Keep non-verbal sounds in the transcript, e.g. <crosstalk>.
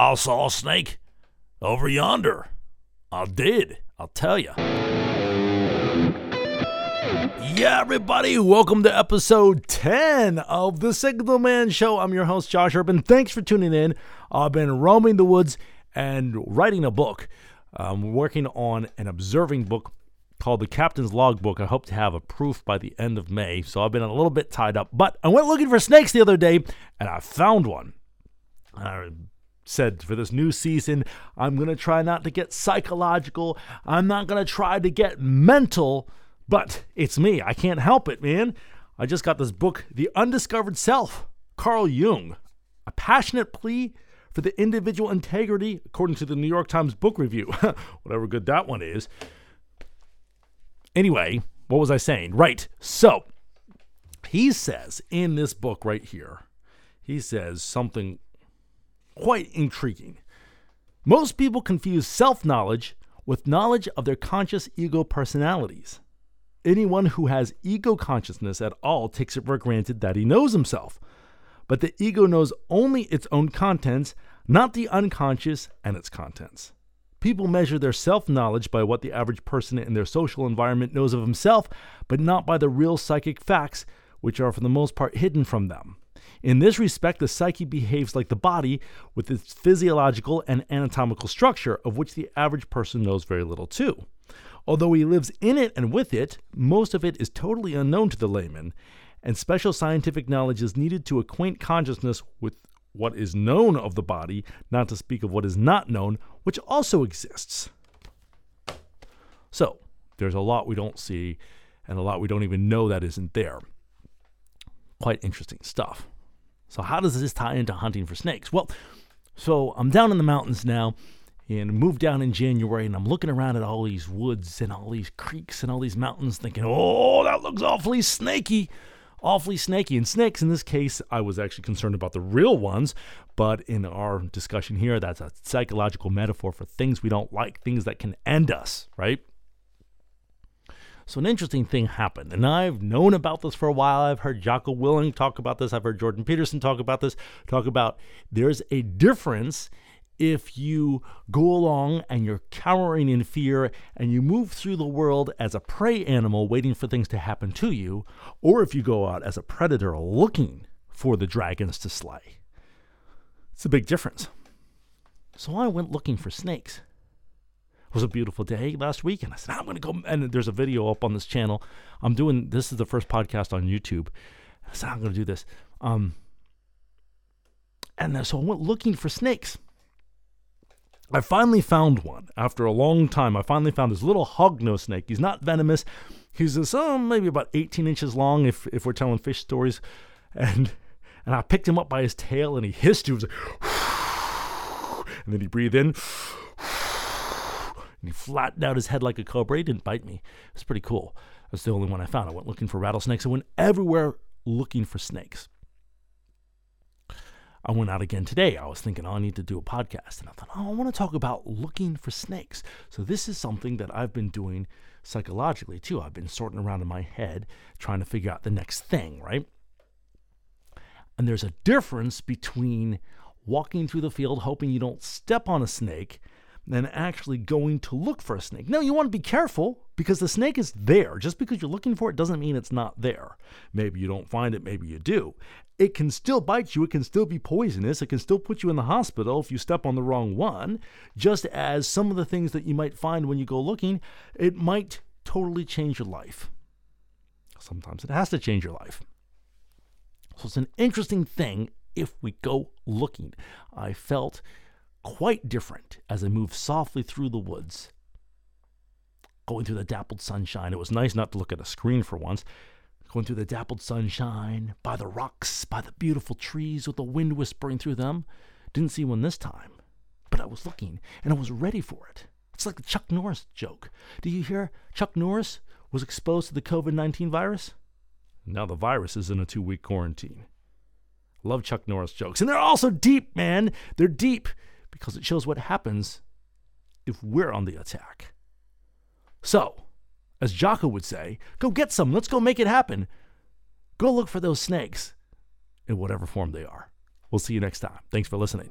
I saw a snake over yonder. I did, I'll tell you. Yeah, everybody, welcome to episode 10 of the Signal Man Show. I'm your host, Josh Urban. Thanks for tuning in. I've been roaming the woods and writing a book. I'm working on an observing book called The Captain's Logbook. I hope to have a proof by the end of May, so I've been a little bit tied up. But I went looking for snakes the other day and I found one. I said for this new season, I'm going to try not to get psychological. I'm not going to try to get mental, but it's me. I can't help it, man. I just got this book, The Undiscovered Self, Carl Jung, a passionate plea for the individual integrity, according to the New York Times Book Review, <laughs> whatever good that one is. Anyway, what was I saying? Right. So, he says in this book right here, he says something quite intriguing. Most people confuse self knowledge with knowledge of their conscious ego personalities. Anyone who has ego consciousness at all takes it for granted that he knows himself. But the ego knows only its own contents, not the unconscious and its contents. People measure their self knowledge by what the average person in their social environment knows of himself, but not by the real psychic facts, which are for the most part hidden from them. In this respect, the psyche behaves like the body, with its physiological and anatomical structure, of which the average person knows very little too. Although he lives in it and with it, most of it is totally unknown to the layman, and special scientific knowledge is needed to acquaint consciousness with what is known of the body, not to speak of what is not known, which also exists. So, there's a lot we don't see and a lot we don't even know that isn't there. Quite interesting stuff. So, how does this tie into hunting for snakes? Well, so I'm down in the mountains now and moved down in January and I'm looking around at all these woods and all these creeks and all these mountains thinking, oh, that looks awfully snaky awfully snaky. And snakes, in this case, I was actually concerned about the real ones, but in our discussion here, that's a psychological metaphor for things we don't like, things that can end us, right? So an interesting thing happened, and I've known about this for a while. I've heard Jocko Willink talk about this. I've heard Jordan Peterson talk about this. Talk about there's a difference if you go along and you're cowering in fear and you move through the world as a prey animal waiting for things to happen to you, or if you go out as a predator looking for the dragons to slay. It's a big difference. So I went looking for snakes. It was a beautiful day last week, and I said, I'm going to go. And there's a video up on this channel. I'm doing this is the first podcast on YouTube. I said, I'm going to do this. Um, and so I went looking for snakes. I finally found one after a long time. I finally found this little hognose snake. He's not venomous. He's this, oh, maybe about 18 inches long if, if we're telling fish stories. And and I picked him up by his tail and he hissed. He was like, <sighs> and then he breathed in. And he flattened out his head like a cobra. He didn't bite me. It was pretty cool. That's the only one I found. I went looking for rattlesnakes. I went everywhere looking for snakes. I went out again today. I was thinking, oh, I need to do a podcast. And I thought, oh, I want to talk about looking for snakes. So this is something that I've been doing psychologically too. I've been sorting around in my head, trying to figure out the next thing, right? And there's a difference between walking through the field hoping you don't step on a snake than actually going to look for a snake. Now, you want to be careful because the snake is there. Just because you're looking for it doesn't mean it's not there. Maybe you don't find it, maybe you do. It can still bite you, it can still be poisonous, it can still put you in the hospital if you step on the wrong one, just as some of the things that you might find when you go looking, it might totally change your life. Sometimes it has to change your life. So it's an interesting thing if we go looking. I felt quite different as I moved softly through the woods. Going through the dappled sunshine, it was nice not to look at a screen for once. Going through the dappled sunshine, by the rocks, by the beautiful trees with the wind whispering through them. Didn't see one this time, but I was looking and I was ready for it. It's like the Chuck Norris joke. Do you hear Chuck Norris was exposed to the COVID 19 virus? Now the virus is in a two week quarantine. Love Chuck Norris jokes. And they're also deep, man. They're deep because it shows what happens if we're on the attack. So, as Jocko would say, go get some, let's go make it happen. Go look for those snakes in whatever form they are. We'll see you next time. Thanks for listening.